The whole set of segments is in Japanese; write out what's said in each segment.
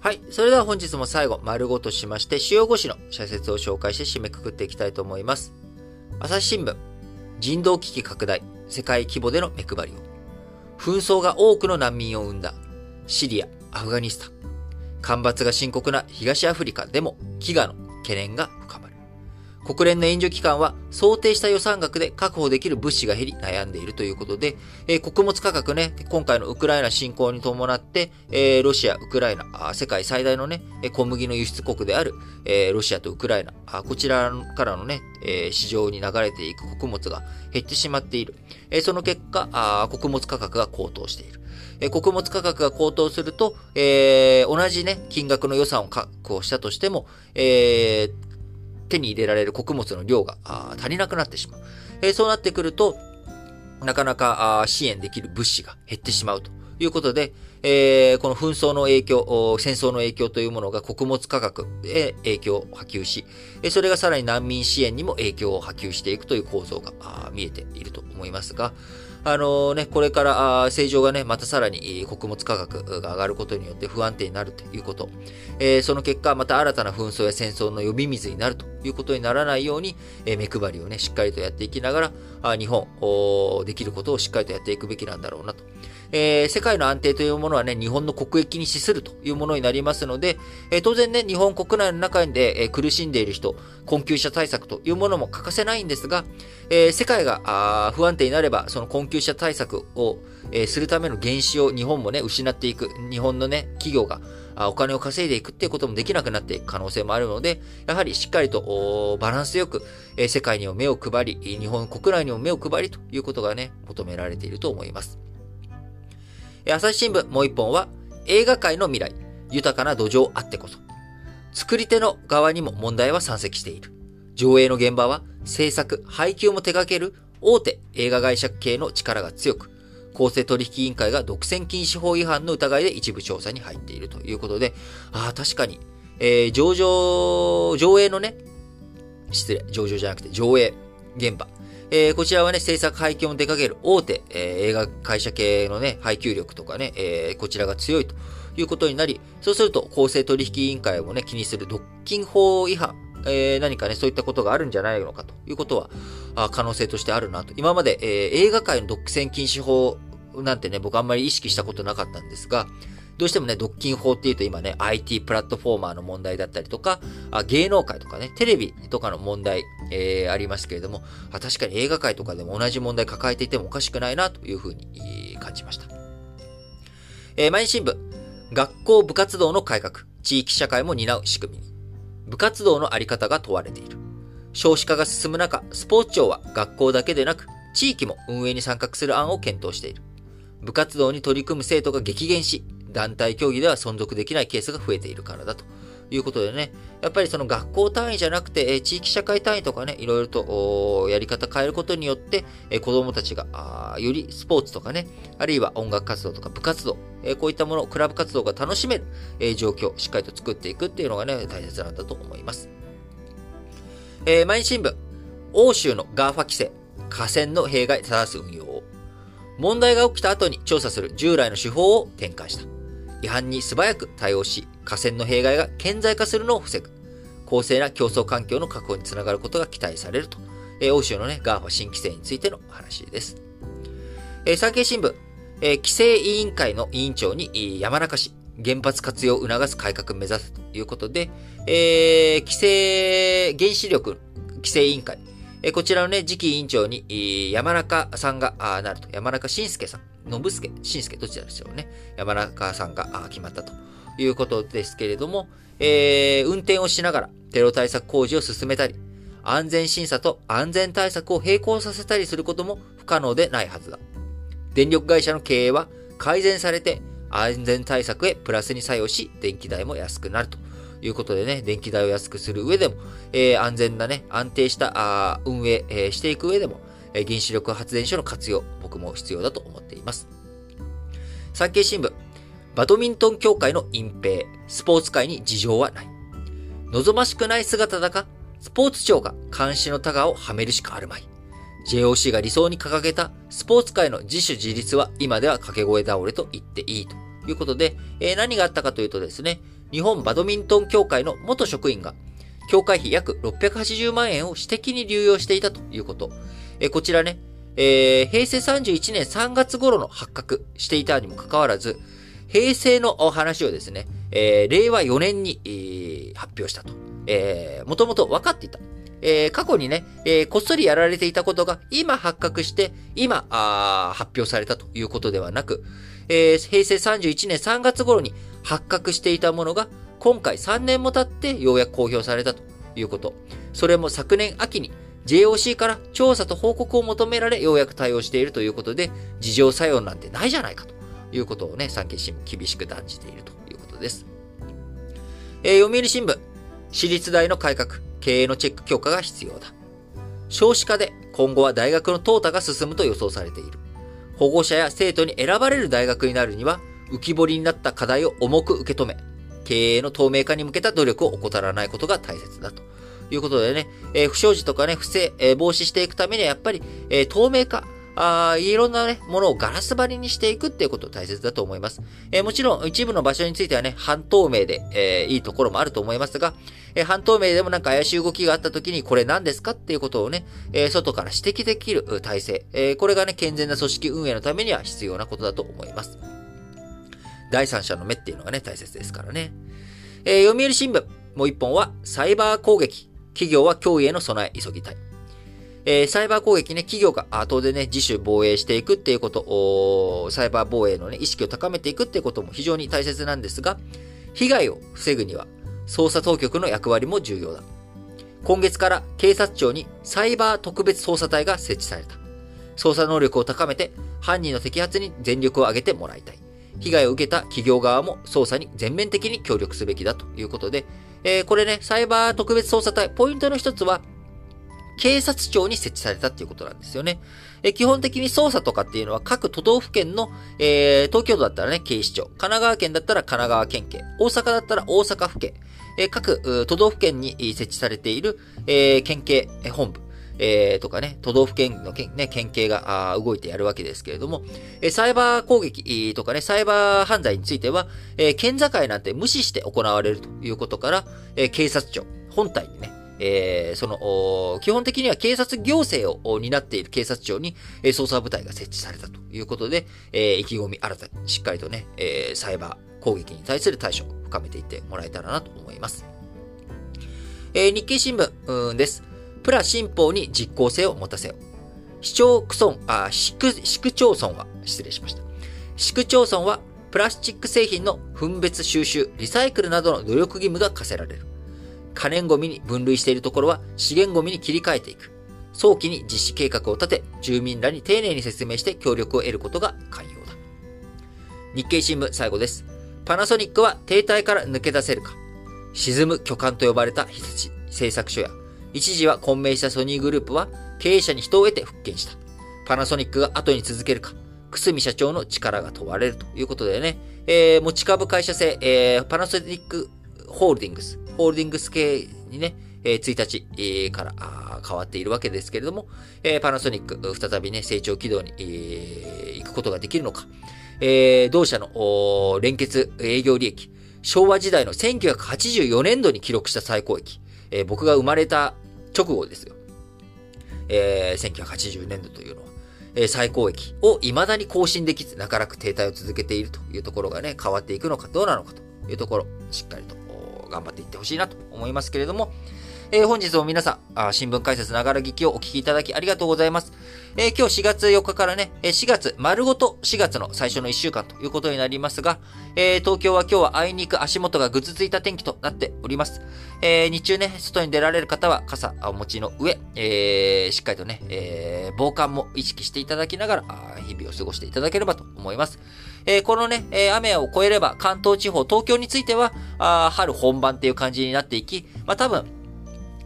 はい。それでは本日も最後、丸ごとしまして、主要5紙の社説を紹介して締めくくっていきたいと思います。朝日新聞、人道危機拡大、世界規模での目配りを。紛争が多くの難民を生んだ、シリア、アフガニスタン。干ばつが深刻な東アフリカでも、飢餓の懸念が。国連の援助機関は想定した予算額で確保できる物資が減り悩んでいるということで、えー、穀物価格ね、今回のウクライナ侵攻に伴って、えー、ロシア、ウクライナ、世界最大のね、小麦の輸出国である、えー、ロシアとウクライナ、こちらからのね、え市場に流れていく穀物が減ってしまっている。えその結果穀物価格が高騰している。え穀物価格が高騰すると、え同じね、金額の予算を確保したとしても、えー、手に入れられる穀物の量が足りなくなってしまう。えそうなってくると、なかなか支援できる物資が減ってしまうということで、えー、この紛争の影響、戦争の影響というものが穀物価格へ影響を波及し、それがさらに難民支援にも影響を波及していくという構造が見えていると思いますが、あのね、これから、正常がね、またさらに穀物価格が上がることによって不安定になるということ。えー、その結果、また新たな紛争や戦争の呼び水になるということにならないように、えー、目配りをね、しっかりとやっていきながら、あ日本、できることをしっかりとやっていくべきなんだろうなと。えー、世界の安定というものはね、日本の国益に資するというものになりますので、えー、当然ね、日本国内の中で、えー、苦しんでいる人、困窮者対策というものも欠かせないんですが、え、世界が不安定になれば、その困窮者対策を、え、するための原資を日本もね、失っていく。日本のね、企業がお金を稼いでいくっていうこともできなくなっていく可能性もあるので、やはりしっかりとバランスよく、世界にも目を配り、日本国内にも目を配りということがね、求められていると思います。朝日新聞もう一本は、映画界の未来、豊かな土壌あってこそ。作り手の側にも問題は山積している。上映の現場は制作、配給も手掛ける大手映画会社系の力が強く、公正取引委員会が独占禁止法違反の疑いで一部調査に入っているということで、ああ、確かに、えー、上場、上映のね、失礼、上場じゃなくて上映現場。えー、こちらはね、制作配給を出かける大手、えー、映画会社系のね、配給力とかね、えー、こちらが強いということになり、そうすると公正取引委員会もね、気にする独禁法違反、えー、何かね、そういったことがあるんじゃないのかということは、あ可能性としてあるなと。今まで、えー、映画界の独占禁止法なんてね、僕あんまり意識したことなかったんですが、どうしてもね、独禁法っていうと今ね、IT プラットフォーマーの問題だったりとか、あ芸能界とかね、テレビとかの問題、えー、ありますけれどもあ、確かに映画界とかでも同じ問題抱えていてもおかしくないなというふうに感じました。えー、毎日新聞、学校部活動の改革、地域社会も担う仕組みに。部活動のあり方が問われている。少子化が進む中、スポーツ庁は学校だけでなく、地域も運営に参画する案を検討している。部活動に取り組む生徒が激減し、団体競技では存続できないケースが増えているからだということでね、やっぱりその学校単位じゃなくて、え地域社会単位とかね、いろいろとやり方変えることによって、え子供たちがよりスポーツとかね、あるいは音楽活動とか部活動、えこういったもの、クラブ活動が楽しめる、え状況をしっかりと作っていくっていうのがね、大切なんだと思います。えー、毎日新聞、欧州の GAFA 規制、河川の弊害正す運用。問題が起きた後に調査する従来の手法を転換した。違反に素早く対応し、河川の弊害が顕在化するのを防ぐ。公正な競争環境の確保につながることが期待されると。えー、欧州のね、GAFA 新規制についての話です。えー、産経新聞、えー、規制委員会の委員長に山中氏、原発活用を促す改革を目指すということで、えー、規制、原子力規制委員会、えこちらのね、次期委員長に、山中さんがあなると。山中晋介さん。信介、晋介、どちらでしょうね。山中さんがあ決まったということですけれども、えー、運転をしながらテロ対策工事を進めたり、安全審査と安全対策を並行させたりすることも不可能でないはずだ。電力会社の経営は改善されて安全対策へプラスに作用し、電気代も安くなるということでね、電気代を安くする上でも、えー、安全なね、安定したあ運営、えー、していく上でも、えー、原子力発電所の活用、僕も必要だと思っています。産経新聞、バドミントン協会の隠蔽、スポーツ界に事情はない。望ましくない姿だが、スポーツ庁が監視のタガをはめるしかあるまい。JOC が理想に掲げたスポーツ界の自主自立は今では掛け声倒れと言っていいということで、えー、何があったかというとですね、日本バドミントン協会の元職員が、協会費約680万円を私的に流用していたということ。えこちらね、えー、平成31年3月頃の発覚していたにもかかわらず、平成のお話をですね、えー、令和4年に、えー、発表したと。えー、もともと分かっていた。えー、過去にね、えー、こっそりやられていたことが今発覚して、今、発表されたということではなく、えー、平成31年3月頃に発覚していたものが、今回3年も経ってようやく公表されたということ。それも昨年秋に JOC から調査と報告を求められ、ようやく対応しているということで、事情作用なんてないじゃないかということをね、産経新聞厳しく断じているということです。えー、読売新聞、私立大の改革、経営のチェック強化が必要だ。少子化で今後は大学の淘汰が進むと予想されている。保護者や生徒に選ばれる大学になるには、浮き彫りになった課題を重く受け止め、経営の透明化に向けた努力を怠らないことが大切だということでね、えー、不祥事とかね、不正、えー、防止していくためにはやっぱり、えー、透明化、あいろんなね、ものをガラス張りにしていくっていうこと大切だと思います。えー、もちろん、一部の場所についてはね、半透明で、えー、いいところもあると思いますが、えー、半透明でもなんか怪しい動きがあった時に、これ何ですかっていうことをね、え、外から指摘できる体制、え、これがね、健全な組織運営のためには必要なことだと思います。第三者の目っていうのがね、大切ですからね。えー、読売新聞、もう一本は、サイバー攻撃。企業は脅威への備え、急ぎたい。えー、サイバー攻撃ね、企業が当然ね、自主防衛していくっていうこと、サイバー防衛のね、意識を高めていくっていうことも非常に大切なんですが、被害を防ぐには、捜査当局の役割も重要だ。今月から警察庁にサイバー特別捜査隊が設置された。捜査能力を高めて、犯人の摘発に全力を挙げてもらいたい。被害を受けた企業側も捜査に全面的に協力すべきだということで、えー、これね、サイバー特別捜査隊、ポイントの一つは、警察庁に設置されたっていうことなんですよね。え基本的に捜査とかっていうのは各都道府県の、えー、東京都だったらね、警視庁、神奈川県だったら神奈川県警、大阪だったら大阪府警、えー、各都道府県に設置されている、えー、県警本部、えー、とかね、都道府県の県,、ね、県警が動いてやるわけですけれども、えサイバー攻撃とかね、サイバー犯罪については、え県境なんて無視して行われるということから、え警察庁本体にね、えー、その、基本的には警察行政を担っている警察庁に、え捜査部隊が設置されたということで、えー、意気込み新たにしっかりとね、え、サイバー攻撃に対する対処を深めていってもらえたらなと思います。え、日経新聞です。プラ新法に実効性を持たせよ。市町村、あ、市区、市区町村は、失礼しました。市区町村は、プラスチック製品の分別収集、リサイクルなどの努力義務が課せられる。可燃ゴミに分類しているところは資源ゴミに切り替えていく。早期に実施計画を立て、住民らに丁寧に説明して協力を得ることが寛容だ。日経新聞最後です。パナソニックは停滞から抜け出せるか。沈む巨漢と呼ばれた日立製作所や、一時は混迷したソニーグループは経営者に人を得て復権した。パナソニックが後に続けるか。久住社長の力が問われるということでね、えー、持ち株会社制、えー、パナソニックホールディングス、ホールディングス系にね、えー、1日、から変わっているわけですけれども、えー、パナソニック、再びね、成長軌道に、えー、行くことができるのか、えー、同社の連結営業利益、昭和時代の1984年度に記録した最高益、えー、僕が生まれた直後ですよ。えー、1980年度というのは、えー、最高益を未だに更新できず、長らく停滞を続けているというところがね、変わっていくのかどうなのかというところ、しっかりと頑張っていってほしいなと思いますけれども、えー、本日も皆さん、あ新聞解説ながら聞きをお聞きいただきありがとうございます。えー、今日4月4日からね、4月、丸ごと4月の最初の1週間ということになりますが、えー、東京は今日はあいにく足元がぐずついた天気となっております。え日中ね、外に出られる方は傘をお持ちの上、えしっかりとね、え防寒も意識していただきながら、日々を過ごしていただければと思います。えこのね、え雨を越えれば関東地方、東京については、あ春本番っていう感じになっていき、まあ多分、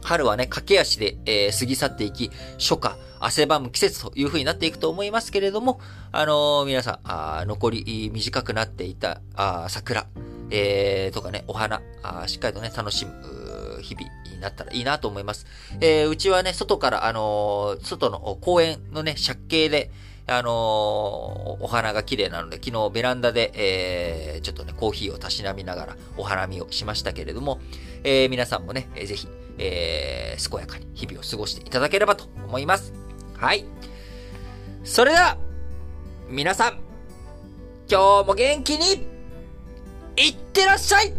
春はね、駆け足で、えー、過ぎ去っていき、初夏、汗ばむ季節という風になっていくと思いますけれども、あのー、皆さん、あ残り短くなっていたあ桜、えー、とかね、お花あ、しっかりとね、楽しむ日々になったらいいなと思います。えー、うちはね、外から、あのー、外の公園のね、借景で、あのーお花が綺麗なので、昨日ベランダで、えー、ちょっとね、コーヒーをたしなみながらお花見をしましたけれども、えー、皆さんもね、えーぜひ、えー、健やかに日々を過ごしていただければと思います。はい。それでは、皆さん、今日も元気に、いってらっしゃい